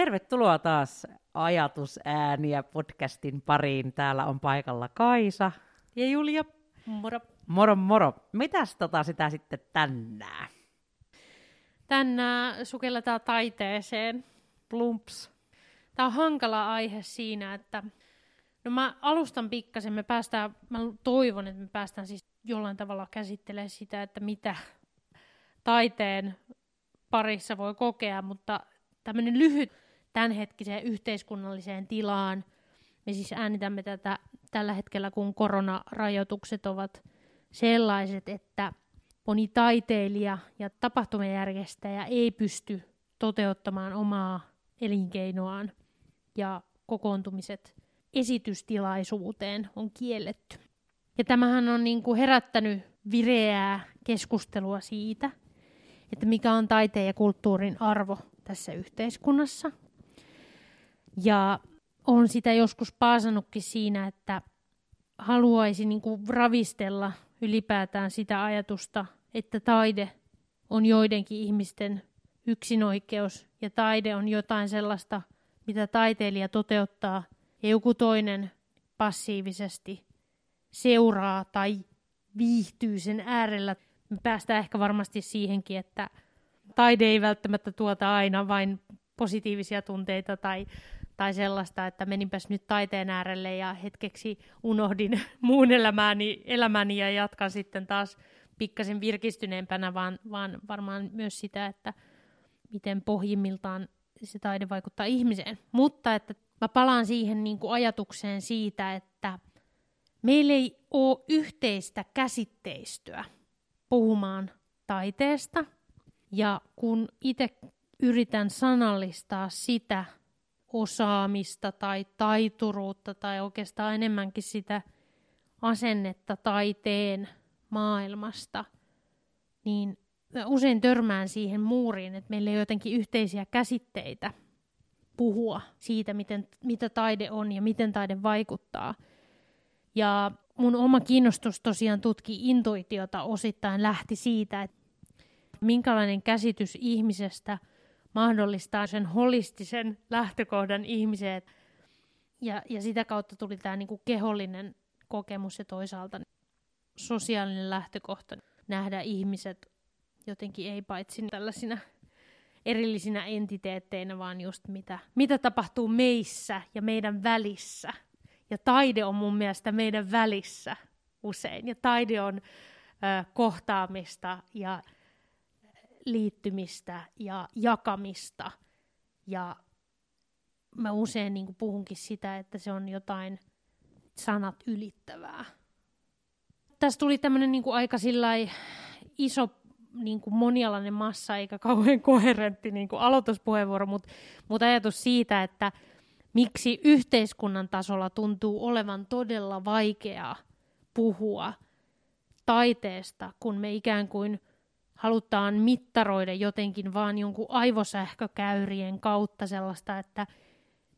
Tervetuloa taas Ajatusääniä podcastin pariin. Täällä on paikalla Kaisa ja Julia. Moro. Moro moro. Mitäs tota sitä sitten tänään? Tänään sukelletaan taiteeseen. Plumps. Tämä on hankala aihe siinä, että no mä alustan pikkasen, me päästään, mä toivon, että me päästään siis jollain tavalla käsittelemään sitä, että mitä taiteen parissa voi kokea, mutta tämmöinen lyhyt tämänhetkiseen yhteiskunnalliseen tilaan. Me siis äänitämme tätä tällä hetkellä, kun koronarajoitukset ovat sellaiset, että moni taiteilija ja tapahtumajärjestäjä ei pysty toteuttamaan omaa elinkeinoaan ja kokoontumiset esitystilaisuuteen on kielletty. Ja tämähän on niin kuin herättänyt vireää keskustelua siitä, että mikä on taiteen ja kulttuurin arvo tässä yhteiskunnassa. Ja on sitä joskus paasannutkin siinä, että haluaisi niin kuin ravistella ylipäätään sitä ajatusta, että taide on joidenkin ihmisten yksinoikeus ja taide on jotain sellaista, mitä taiteilija toteuttaa ja joku toinen passiivisesti seuraa tai viihtyy sen äärellä. Me päästään ehkä varmasti siihenkin, että taide ei välttämättä tuota aina vain positiivisia tunteita tai, tai sellaista, että meninpäs nyt taiteen äärelle ja hetkeksi unohdin muun elämäni, elämäni ja jatkan sitten taas pikkasen virkistyneempänä, vaan, vaan varmaan myös sitä, että miten pohjimmiltaan se taide vaikuttaa ihmiseen. Mutta että mä palaan siihen niin kuin ajatukseen siitä, että meillä ei ole yhteistä käsitteistöä puhumaan taiteesta. Ja kun itse yritän sanallistaa sitä osaamista tai taituruutta tai oikeastaan enemmänkin sitä asennetta taiteen maailmasta, niin usein törmään siihen muuriin, että meillä ei ole jotenkin yhteisiä käsitteitä puhua siitä, miten, mitä taide on ja miten taide vaikuttaa. Ja mun oma kiinnostus tosiaan tutki intuitiota osittain lähti siitä, että minkälainen käsitys ihmisestä mahdollistaa sen holistisen lähtökohdan ihmiseen. Ja, ja sitä kautta tuli tämä niinku kehollinen kokemus ja toisaalta sosiaalinen lähtökohta nähdä ihmiset jotenkin ei paitsi tällaisina erillisinä entiteetteinä, vaan just mitä, mitä tapahtuu meissä ja meidän välissä. Ja taide on mun mielestä meidän välissä usein. Ja taide on ö, kohtaamista ja liittymistä ja jakamista. Ja mä usein niin puhunkin sitä, että se on jotain sanat ylittävää. Tässä tuli tämmöinen niin aika iso niin kuin monialainen massa eikä kauhean koherentti niin kuin aloituspuheenvuoro, mutta mut ajatus siitä, että miksi yhteiskunnan tasolla tuntuu olevan todella vaikeaa puhua taiteesta, kun me ikään kuin halutaan mittaroida jotenkin vaan jonkun aivosähkökäyrien kautta sellaista, että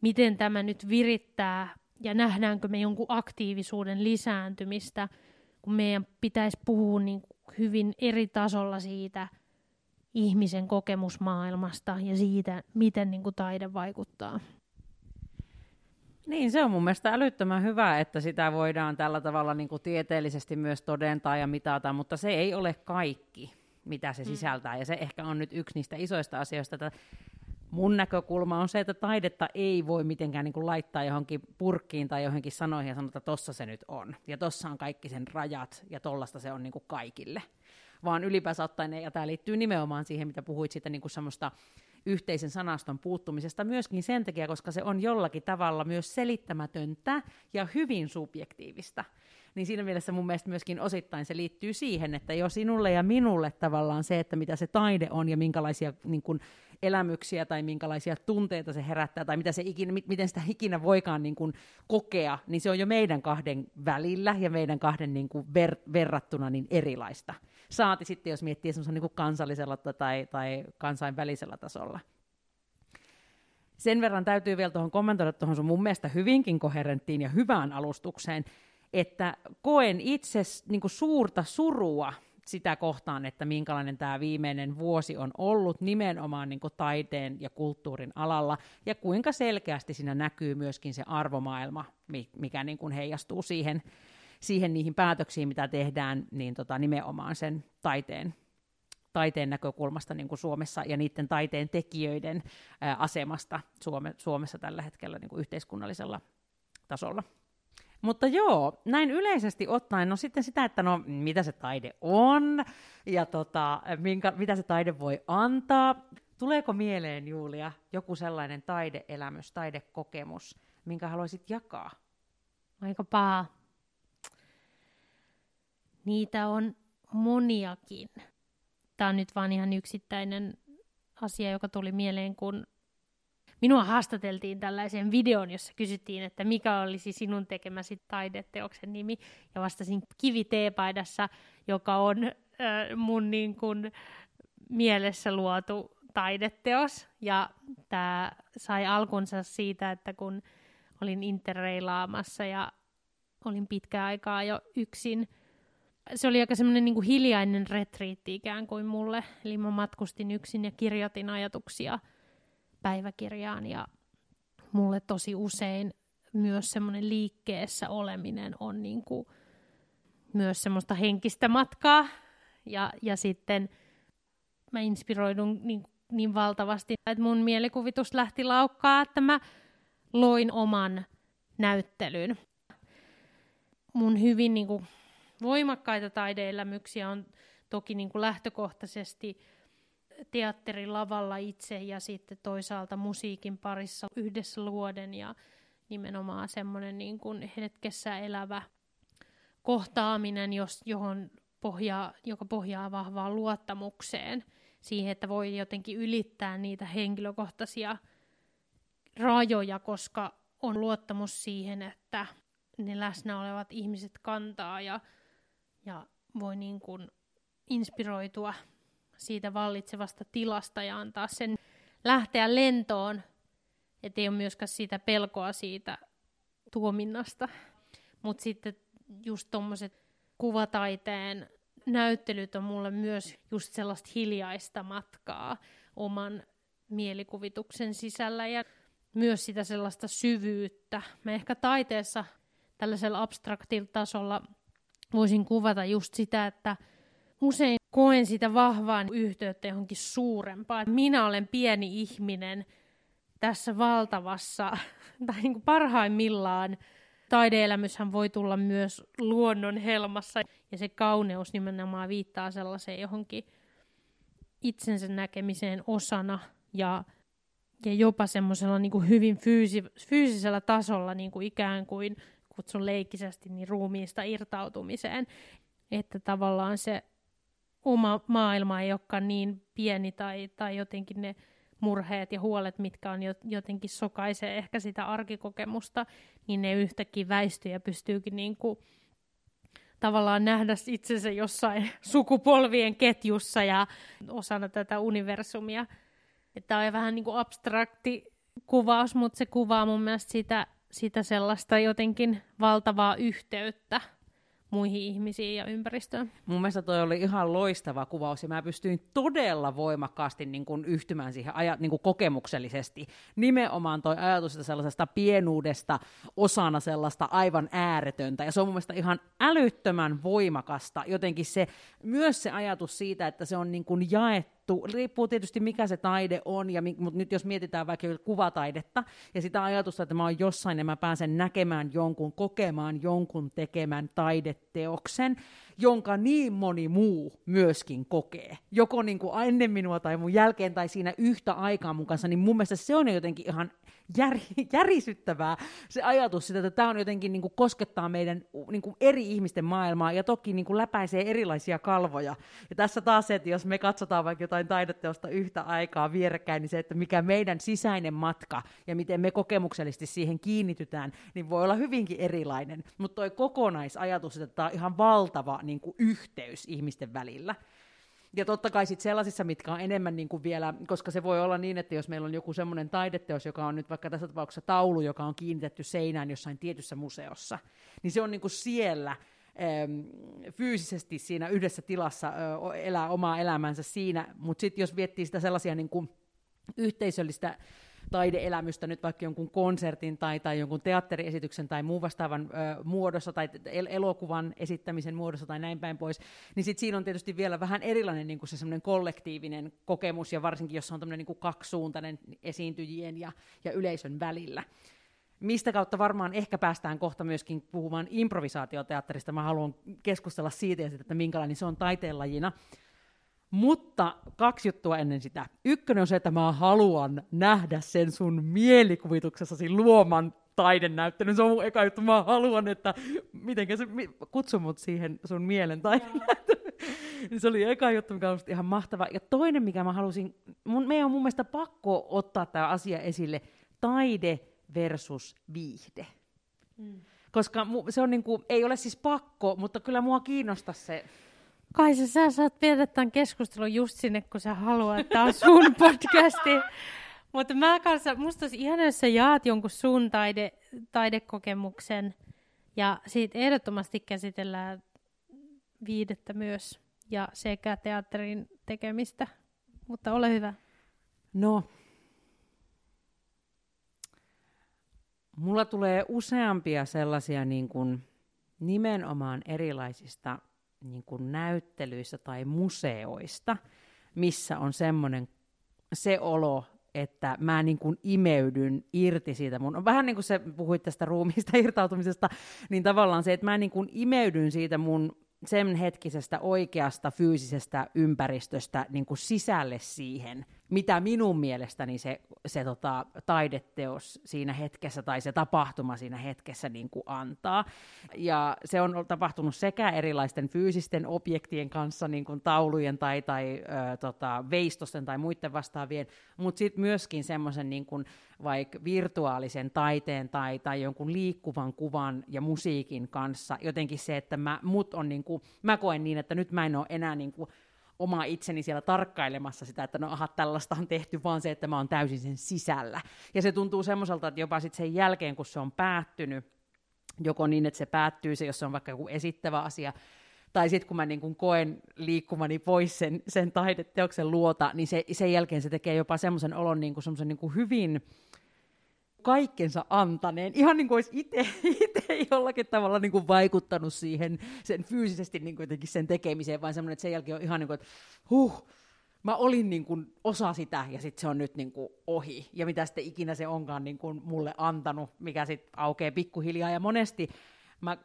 miten tämä nyt virittää ja nähdäänkö me jonkun aktiivisuuden lisääntymistä, kun meidän pitäisi puhua niin hyvin eri tasolla siitä ihmisen kokemusmaailmasta ja siitä, miten niin kuin taide vaikuttaa. Niin, se on mun mielestä älyttömän hyvä, että sitä voidaan tällä tavalla niin kuin tieteellisesti myös todentaa ja mitata, mutta se ei ole kaikki, mitä se mm. sisältää. Ja se ehkä on nyt yksi niistä isoista asioista, että mun näkökulma on se, että taidetta ei voi mitenkään niin kuin laittaa johonkin purkkiin tai johonkin sanoihin ja sanoa, että tossa se nyt on. Ja tossa on kaikki sen rajat ja tollasta se on niin kuin kaikille. Vaan ylipäänsä ottaen, ja tämä liittyy nimenomaan siihen, mitä puhuit siitä niin kuin semmoista yhteisen sanaston puuttumisesta myöskin sen takia, koska se on jollakin tavalla myös selittämätöntä ja hyvin subjektiivista. Niin siinä mielessä mun mielestä myöskin osittain se liittyy siihen, että jo sinulle ja minulle tavallaan se, että mitä se taide on ja minkälaisia niin kuin, elämyksiä tai minkälaisia tunteita se herättää tai mitä se ikinä, miten sitä ikinä voikaan niin kuin kokea, niin se on jo meidän kahden välillä ja meidän kahden niin kuin ver, verrattuna niin erilaista. Saati sitten, jos miettii semmoisella niin kansallisella tai, tai kansainvälisellä tasolla. Sen verran täytyy vielä tuohon kommentoida tuohon sun mun mielestä hyvinkin koherenttiin ja hyvään alustukseen, että koen itse niin kuin suurta surua sitä kohtaan, että minkälainen tämä viimeinen vuosi on ollut nimenomaan niin kuin taiteen ja kulttuurin alalla, ja kuinka selkeästi siinä näkyy myöskin se arvomaailma, mikä niin kuin heijastuu siihen, siihen niihin päätöksiin, mitä tehdään, niin tota, nimenomaan sen taiteen taiteen näkökulmasta niin kuin Suomessa ja niiden taiteen tekijöiden ää, asemasta Suome, Suomessa tällä hetkellä niin kuin yhteiskunnallisella tasolla. Mutta joo, näin yleisesti ottaen, no sitten sitä, että no mitä se taide on ja tota, minkä, mitä se taide voi antaa. Tuleeko mieleen, Julia, joku sellainen taideelämys, taidekokemus, minkä haluaisit jakaa? Aika paha. Niitä on moniakin. Tämä on nyt vaan ihan yksittäinen asia, joka tuli mieleen, kun minua haastateltiin tällaiseen videon, jossa kysyttiin, että mikä olisi sinun tekemäsi taideteoksen nimi. Ja vastasin kivi teepaidassa, joka on äh, mun niin kuin, mielessä luotu taideteos. Ja tämä sai alkunsa siitä, että kun olin interreilaamassa ja olin pitkään aikaa jo yksin. Se oli aika semmoinen niin hiljainen retriitti ikään kuin mulle. Eli mä matkustin yksin ja kirjoitin ajatuksia – päiväkirjaan ja mulle tosi usein myös semmoinen liikkeessä oleminen on niin kuin myös semmoista henkistä matkaa ja, ja sitten mä inspiroidun niin, niin valtavasti, että mun mielikuvitus lähti laukkaa, että mä loin oman näyttelyn. Mun hyvin niin kuin, voimakkaita taideelämyksiä on toki niin kuin lähtökohtaisesti teatterin lavalla itse ja sitten toisaalta musiikin parissa yhdessä luoden ja nimenomaan semmoinen niin kuin hetkessä elävä kohtaaminen, jos, johon pohjaa, joka pohjaa vahvaan luottamukseen siihen, että voi jotenkin ylittää niitä henkilökohtaisia rajoja, koska on luottamus siihen, että ne läsnä olevat ihmiset kantaa ja, ja voi niin kuin inspiroitua siitä vallitsevasta tilasta ja antaa sen lähteä lentoon, ettei ole myöskään siitä pelkoa siitä tuominnasta. Mutta sitten just tuommoiset kuvataiteen näyttelyt on mulle myös just sellaista hiljaista matkaa oman mielikuvituksen sisällä ja myös sitä sellaista syvyyttä. Mä ehkä taiteessa tällaisella abstraktilla tasolla voisin kuvata just sitä, että usein koen sitä vahvaa yhteyttä johonkin suurempaan. Minä olen pieni ihminen tässä valtavassa, tai niin kuin parhaimmillaan taideelämyshän voi tulla myös luonnon helmassa, ja se kauneus nimenomaan viittaa sellaiseen johonkin itsensä näkemiseen osana, ja, ja jopa semmoisella niin kuin hyvin fyysi, fyysisellä tasolla niin kuin ikään kuin kutsun leikkisesti niin ruumiista irtautumiseen, että tavallaan se oma maailma ei olekaan niin pieni tai, tai jotenkin ne murheet ja huolet, mitkä on jotenkin sokaisee ehkä sitä arkikokemusta, niin ne yhtäkkiä väistyy ja pystyykin niin kuin tavallaan nähdä itsensä jossain sukupolvien ketjussa ja osana tätä universumia. Tämä on vähän niin kuin abstrakti kuvaus, mutta se kuvaa mun mielestä sitä, sitä sellaista jotenkin valtavaa yhteyttä muihin ihmisiin ja ympäristöön. Mun mielestä toi oli ihan loistava kuvaus ja mä pystyin todella voimakkaasti niin kuin yhtymään siihen aja, niin kuin kokemuksellisesti. Nimenomaan toi ajatus sellaisesta pienuudesta osana sellaista aivan ääretöntä ja se on mun mielestä ihan älyttömän voimakasta. Jotenkin se, myös se ajatus siitä, että se on niin kuin jaettu jaettu, riippuu tietysti mikä se taide on, ja, mutta nyt jos mietitään vaikka kuvataidetta ja sitä ajatusta, että mä oon jossain ja mä pääsen näkemään jonkun, kokemaan jonkun tekemän taideteoksen, jonka niin moni muu myöskin kokee. Joko niin kuin ennen minua tai mun jälkeen tai siinä yhtä aikaa mun kanssa, niin mun mielestä se on jotenkin ihan jär, järisyttävää se ajatus sitä, että tämä on jotenkin niin kuin koskettaa meidän niin kuin eri ihmisten maailmaa ja toki niin kuin läpäisee erilaisia kalvoja. Ja tässä taas se, että jos me katsotaan vaikka jotain taideteosta yhtä aikaa vierekkäin, niin se, että mikä meidän sisäinen matka ja miten me kokemuksellisesti siihen kiinnitytään, niin voi olla hyvinkin erilainen. Mutta tuo kokonaisajatus, että tämä on ihan valtava niin kuin yhteys ihmisten välillä. Ja totta kai sitten sellaisissa, mitkä on enemmän niin kuin vielä, koska se voi olla niin, että jos meillä on joku semmoinen taideteos, joka on nyt vaikka tässä tapauksessa taulu, joka on kiinnitetty seinään jossain tietyssä museossa, niin se on niin kuin siellä fyysisesti siinä yhdessä tilassa elää omaa elämänsä siinä, mutta sitten jos viettii sitä sellaisia niin kuin yhteisöllistä taideelämystä nyt vaikka jonkun konsertin tai, tai jonkun teatteriesityksen tai muun vastaavan ö, muodossa tai el- elokuvan esittämisen muodossa tai näin päin pois, niin sit siinä on tietysti vielä vähän erilainen niin se kollektiivinen kokemus ja varsinkin jos on tämmöinen niin kuin kaksisuuntainen esiintyjien ja, ja yleisön välillä mistä kautta varmaan ehkä päästään kohta myöskin puhumaan improvisaatioteatterista. Mä haluan keskustella siitä, että minkälainen se on taiteenlajina. Mutta kaksi juttua ennen sitä. Ykkönen on se, että mä haluan nähdä sen sun mielikuvituksessasi luoman taidenäyttelyn. Se on mun eka juttu. Mä haluan, että miten se kutsu mut siihen sun mielen taidenäyttelyyn. se oli eka juttu, mikä on ihan mahtava. Ja toinen, mikä mä halusin, mun, meidän on mun mielestä pakko ottaa tämä asia esille, taide versus viihde. Mm. Koska mu, se on niinku, ei ole siis pakko, mutta kyllä mua kiinnostaa se Kai sä, saat viedä tämän keskustelun just sinne, kun sä haluat, tämä on sun podcasti. Mutta mä kanssa, musta olisi ihana, jos sä jaat jonkun sun taide, taidekokemuksen, ja siitä ehdottomasti käsitellään viidettä myös, ja sekä teatterin tekemistä. Mutta ole hyvä. No, mulla tulee useampia sellaisia niin kuin nimenomaan erilaisista niin kuin näyttelyistä tai museoista, missä on semmoinen se olo, että mä niin kuin imeydyn irti siitä mun, vähän niin kuin se puhuit tästä ruumiista irtautumisesta, niin tavallaan se, että mä niin kuin imeydyn siitä mun sen hetkisestä oikeasta fyysisestä ympäristöstä niin kuin sisälle siihen, mitä minun mielestäni se, se tota, taideteos siinä hetkessä tai se tapahtuma siinä hetkessä niin kuin antaa. Ja se on tapahtunut sekä erilaisten fyysisten objektien kanssa, niin kuin taulujen tai, tai ö, tota, veistosten tai muiden vastaavien, mutta sitten myöskin semmoisen niin kuin, vaikka virtuaalisen taiteen tai, tai jonkun liikkuvan kuvan ja musiikin kanssa. Jotenkin se, että mä, mut on niin kuin, mä koen niin, että nyt mä en ole enää niin kuin, oma itseni siellä tarkkailemassa sitä, että no aha, tällaista on tehty, vaan se, että mä oon täysin sen sisällä. Ja se tuntuu semmoiselta, että jopa sitten sen jälkeen, kun se on päättynyt, joko niin, että se päättyy, se, jos se on vaikka joku esittävä asia, tai sitten kun mä niin kun koen liikkumani pois sen, sen taideteoksen luota, niin se, sen jälkeen se tekee jopa semmoisen olon niin kuin semmoisen niin hyvin kaikkensa antaneen, ihan niin kuin olisi itse jollakin tavalla niin kuin vaikuttanut siihen sen fyysisesti niin kuin jotenkin sen tekemiseen, vaan semmoinen, että sen jälkeen on ihan niin kuin, että huh, mä olin niin kuin osa sitä ja sitten se on nyt niin kuin ohi. Ja mitä sitten ikinä se onkaan niin kuin mulle antanut, mikä sitten aukeaa pikkuhiljaa. Ja monesti mä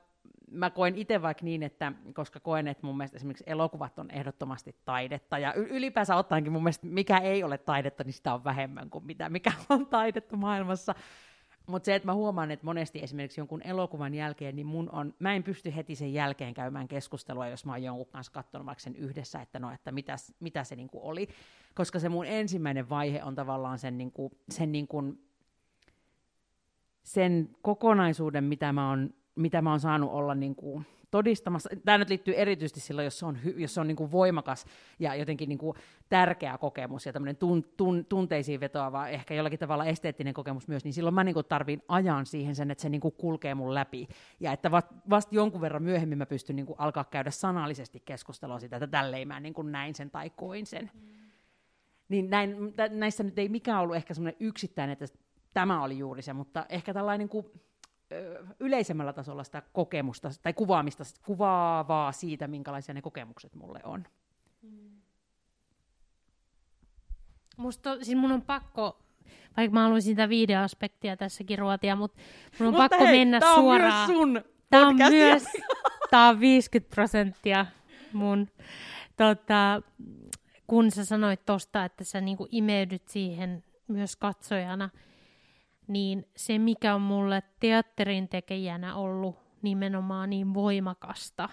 mä koen itse vaikka niin, että koska koen, että mun mielestä esimerkiksi elokuvat on ehdottomasti taidetta, ja ylipäänsä ottaenkin mun mielestä mikä ei ole taidetta, niin sitä on vähemmän kuin mitä, mikä on taidetta maailmassa. Mutta se, että mä huomaan, että monesti esimerkiksi jonkun elokuvan jälkeen, niin mun on, mä en pysty heti sen jälkeen käymään keskustelua, jos mä oon jonkun kanssa katsonut vaikka sen yhdessä, että no, että mitäs, mitä se niinku oli. Koska se mun ensimmäinen vaihe on tavallaan sen, niinku, sen, niinku, sen kokonaisuuden, mitä mä oon mitä mä oon saanut olla niin kuin todistamassa. Tämä nyt liittyy erityisesti silloin, jos se on, jos se on niin kuin voimakas ja jotenkin niin kuin tärkeä kokemus ja tämmöinen tun, tun, tunteisiin vetoava, ehkä jollakin tavalla esteettinen kokemus myös, niin silloin mä niin kuin tarvin ajan siihen sen, että se niin kuin kulkee mun läpi. Ja että vasta vast jonkun verran myöhemmin mä pystyn niin kuin alkaa käydä sanallisesti keskustelua sitä, että tälleen mä niin kuin näin sen tai koin sen. Mm. Niin näin, näissä nyt ei mikään ollut ehkä semmoinen yksittäinen, että tämä oli juuri se, mutta ehkä tällainen niin kuin yleisemmällä tasolla sitä kokemusta tai kuvaamista, kuvaavaa siitä, minkälaisia ne kokemukset mulle on. Musta, siis mun on pakko, vaikka mä haluaisin sitä videoaspektia tässäkin ruotia, mutta mun on mutta pakko hei, mennä tää on suoraan. Myös sun tää on myös, tää on 50 prosenttia mun, tota, kun sä sanoit tosta, että sä niinku imeydyt siihen myös katsojana, niin se, mikä on mulle teatterin tekijänä ollut nimenomaan niin voimakasta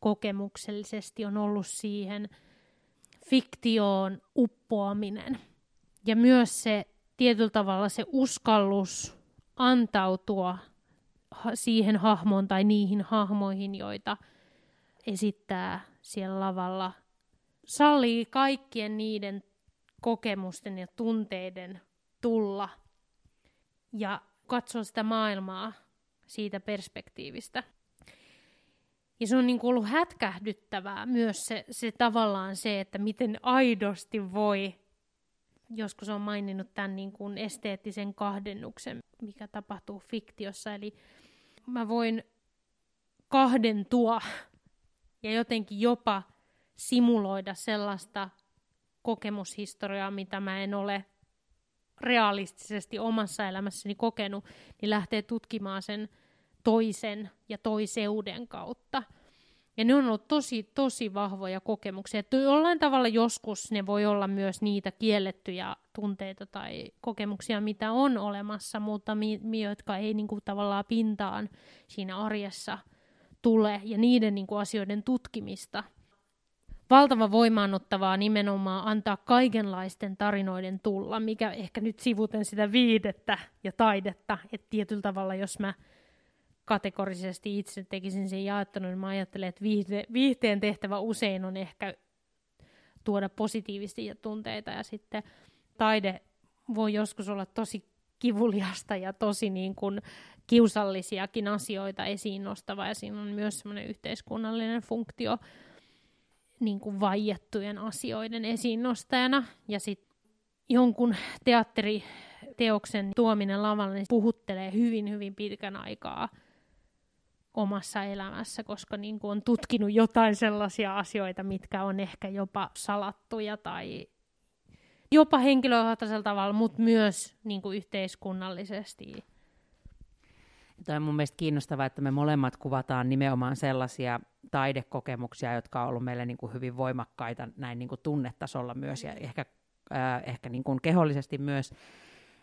kokemuksellisesti, on ollut siihen fiktioon uppoaminen. Ja myös se tietyllä tavalla se uskallus antautua siihen hahmoon tai niihin hahmoihin, joita esittää siellä lavalla. Sallii kaikkien niiden kokemusten ja tunteiden tulla ja katsoa sitä maailmaa siitä perspektiivistä. Ja se on niin kuin ollut hätkähdyttävää myös se, se tavallaan se, että miten aidosti voi, joskus on maininnut tämän niin kuin esteettisen kahdennuksen, mikä tapahtuu fiktiossa. Eli mä voin kahdentua ja jotenkin jopa simuloida sellaista kokemushistoriaa, mitä mä en ole realistisesti omassa elämässäni kokenut, niin lähtee tutkimaan sen toisen ja toiseuden kautta. Ja ne on ollut tosi, tosi vahvoja kokemuksia. Että jollain tavalla joskus ne voi olla myös niitä kiellettyjä tunteita tai kokemuksia, mitä on olemassa, mutta mi- mi- jotka ei niin tavallaan pintaan siinä arjessa tule. Ja niiden niin kuin, asioiden tutkimista – valtava voimaannuttavaa nimenomaan antaa kaikenlaisten tarinoiden tulla, mikä ehkä nyt sivuten sitä viidettä ja taidetta, että tietyllä tavalla jos mä kategorisesti itse tekisin sen jaettelun, niin mä ajattelen, että viihde, viihteen tehtävä usein on ehkä tuoda positiivisia tunteita ja sitten taide voi joskus olla tosi kivuliasta ja tosi niin kuin kiusallisiakin asioita esiin nostava ja siinä on myös semmoinen yhteiskunnallinen funktio niin kuin vaiettujen asioiden esiin nostajana. Ja sitten jonkun teatteriteoksen tuominen lavalle niin puhuttelee hyvin, hyvin pitkän aikaa omassa elämässä, koska niin kuin on tutkinut jotain sellaisia asioita, mitkä on ehkä jopa salattuja tai jopa henkilökohtaisella tavalla, mutta myös niin kuin yhteiskunnallisesti Tämä on mun mielestä kiinnostavaa, että me molemmat kuvataan nimenomaan sellaisia taidekokemuksia, jotka on ollut meille niin kuin hyvin voimakkaita näin niin kuin tunnetasolla myös ja ehkä, äh, ehkä niin kuin kehollisesti myös.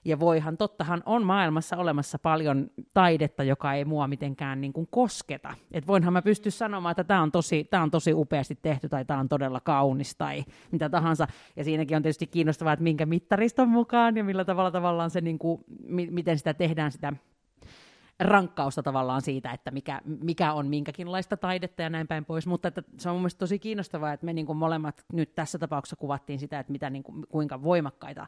Ja voihan, tottahan on maailmassa olemassa paljon taidetta, joka ei mua mitenkään niin kuin kosketa. Et voinhan mä pysty sanomaan, että tämä on, tosi, tää on tosi upeasti tehty tai tämä on todella kaunis tai mitä tahansa. Ja siinäkin on tietysti kiinnostavaa, että minkä mittariston mukaan ja millä tavalla tavallaan se, niin kuin, mi- miten sitä tehdään sitä rankkausta tavallaan siitä, että mikä, mikä on minkäkinlaista taidetta ja näin päin pois, mutta että se on mun mielestä tosi kiinnostavaa, että me niin kuin molemmat nyt tässä tapauksessa kuvattiin sitä, että mitä, niin kuin, kuinka voimakkaita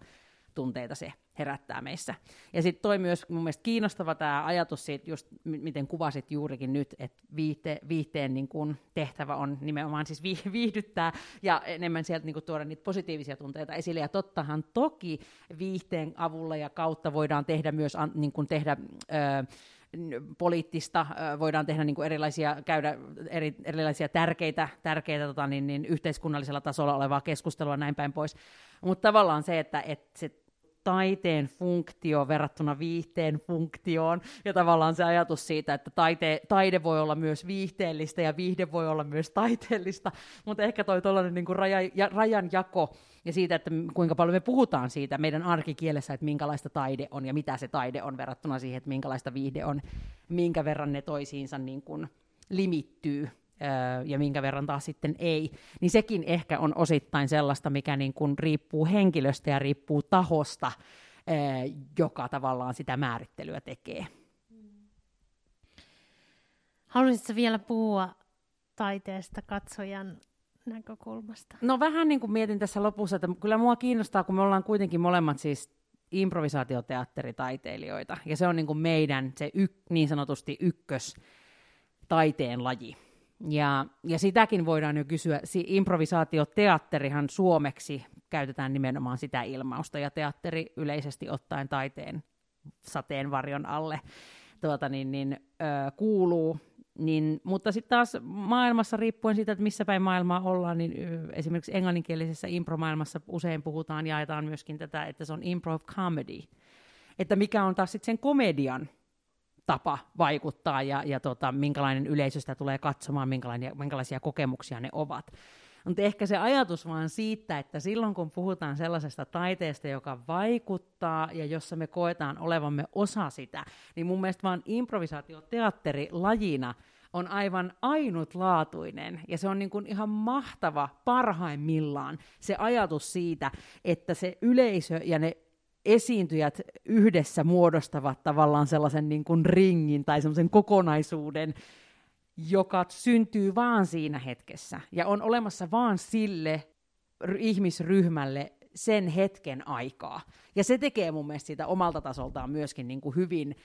tunteita se herättää meissä. Ja sitten toi myös mun mielestä kiinnostava tämä ajatus siitä, just miten kuvasit juurikin nyt, että viihte, viihteen niin kun tehtävä on nimenomaan siis viihdyttää ja enemmän sieltä niin tuoda niitä positiivisia tunteita esille. Ja tottahan toki viihteen avulla ja kautta voidaan tehdä myös niin kun tehdä... Öö, poliittista, voidaan tehdä niin kuin erilaisia, käydä eri, erilaisia tärkeitä, tärkeitä tota, niin, niin, yhteiskunnallisella tasolla olevaa keskustelua näin päin pois. Mutta tavallaan se, että, että se taiteen funktio verrattuna viihteen funktioon, ja tavallaan se ajatus siitä, että taite, taide voi olla myös viihteellistä ja viihde voi olla myös taiteellista, mutta ehkä toi tuollainen niin raja, ja, rajan jako ja siitä, että kuinka paljon me puhutaan siitä meidän arkikielessä, että minkälaista taide on ja mitä se taide on verrattuna siihen, että minkälaista viihde on, minkä verran ne toisiinsa niin kuin limittyy ja minkä verran taas sitten ei, niin sekin ehkä on osittain sellaista, mikä niin kuin riippuu henkilöstä ja riippuu tahosta, joka tavallaan sitä määrittelyä tekee. Haluaisitko vielä puhua taiteesta katsojan näkökulmasta? No vähän niin kuin mietin tässä lopussa, että kyllä mua kiinnostaa, kun me ollaan kuitenkin molemmat siis improvisaatioteatteritaiteilijoita, ja se on niin kuin meidän se y, niin sanotusti ykkös taiteen laji. Ja, ja sitäkin voidaan jo kysyä. Si- improvisaatioteatterihan suomeksi käytetään nimenomaan sitä ilmausta, ja teatteri yleisesti ottaen taiteen sateenvarjon alle tuota, niin, niin, ö, kuuluu. Niin, mutta sitten taas maailmassa, riippuen siitä, että missä päin maailmaa ollaan, niin esimerkiksi englanninkielisessä impromaailmassa usein puhutaan, jaetaan myöskin tätä, että se on improv comedy. Että mikä on taas sitten sen komedian tapa vaikuttaa ja, ja tota, minkälainen yleisö sitä tulee katsomaan, minkälaisia, kokemuksia ne ovat. Mutta ehkä se ajatus vaan siitä, että silloin kun puhutaan sellaisesta taiteesta, joka vaikuttaa ja jossa me koetaan olevamme osa sitä, niin mun mielestä vaan improvisaatioteatteri lajina on aivan ainutlaatuinen ja se on niin kuin ihan mahtava parhaimmillaan se ajatus siitä, että se yleisö ja ne esiintyjät yhdessä muodostavat tavallaan sellaisen niin kuin ringin tai sellaisen kokonaisuuden, joka syntyy vaan siinä hetkessä ja on olemassa vaan sille ihmisryhmälle sen hetken aikaa. Ja se tekee mun mielestä siitä omalta tasoltaan myöskin niin kuin hyvin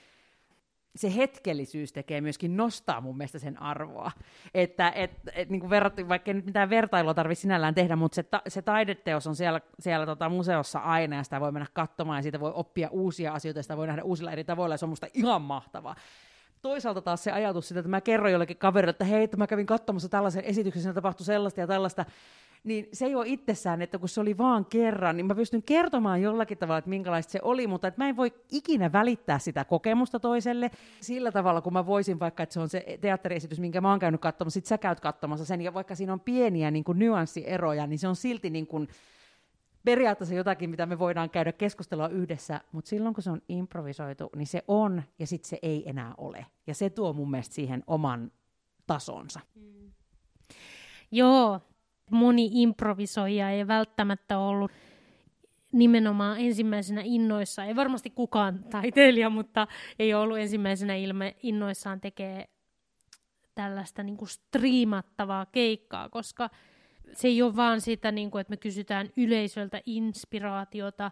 se hetkellisyys tekee myöskin nostaa mun mielestä sen arvoa. Että et, et, niin verrattu, vaikka ei nyt mitään vertailua tarvitse sinällään tehdä, mutta se, ta, se taideteos on siellä, siellä tota museossa aina, ja sitä voi mennä katsomaan, ja siitä voi oppia uusia asioita, ja sitä voi nähdä uusilla eri tavoilla, ja se on musta ihan mahtavaa. Toisaalta taas se ajatus sitä, että mä kerron jollekin kaverille, että hei, että mä kävin katsomassa tällaisen esityksen, siinä tapahtui sellaista ja tällaista, niin se ei ole itsessään, että kun se oli vaan kerran, niin mä pystyn kertomaan jollakin tavalla, että minkälaista se oli, mutta että mä en voi ikinä välittää sitä kokemusta toiselle sillä tavalla, kun mä voisin vaikka, että se on se teatteriesitys, minkä mä oon käynyt katsomassa, sit sä käyt katsomassa sen, ja vaikka siinä on pieniä niin kuin nyanssieroja, niin se on silti niin kuin, periaatteessa jotakin, mitä me voidaan käydä keskustelua yhdessä, mutta silloin kun se on improvisoitu, niin se on ja sitten se ei enää ole. Ja se tuo mun mielestä siihen oman tasonsa. Mm. Joo, moni improvisoija ei välttämättä ollut nimenomaan ensimmäisenä innoissa, ei varmasti kukaan taiteilija, mutta ei ollut ensimmäisenä ilme, innoissaan tekee tällaista niin kuin striimattavaa keikkaa, koska se ei ole vaan sitä, niin kuin, että me kysytään yleisöltä inspiraatiota,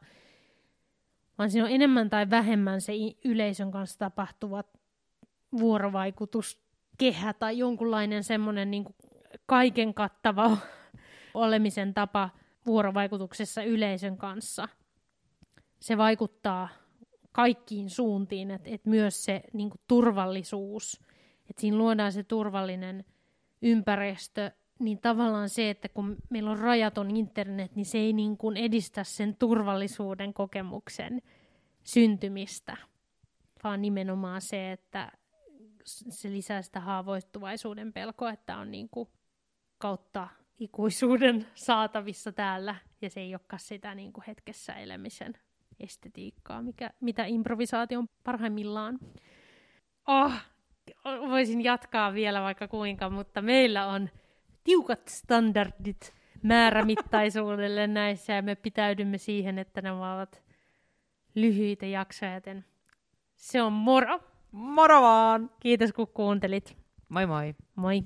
vaan siinä on enemmän tai vähemmän se yleisön kanssa tapahtuva vuorovaikutuskehä tai jonkunlainen semmoinen niin kaiken kattava olemisen tapa vuorovaikutuksessa yleisön kanssa. Se vaikuttaa kaikkiin suuntiin, että et myös se niin kuin turvallisuus, että siinä luodaan se turvallinen ympäristö, niin tavallaan se, että kun meillä on rajaton internet, niin se ei niin kuin edistä sen turvallisuuden kokemuksen syntymistä, vaan nimenomaan se, että se lisää sitä haavoittuvaisuuden pelkoa, että on niin kuin kautta ikuisuuden saatavissa täällä, ja se ei olekaan sitä niin kuin hetkessä elämisen estetiikkaa, mikä, mitä improvisaatio on parhaimmillaan. Oh, voisin jatkaa vielä vaikka kuinka, mutta meillä on tiukat standardit määrämittaisuudelle näissä, ja me pitäydymme siihen, että ne ovat lyhyitä jaksoja, joten se on moro! Moro vaan! Kiitos kun kuuntelit. Moi moi! Moi!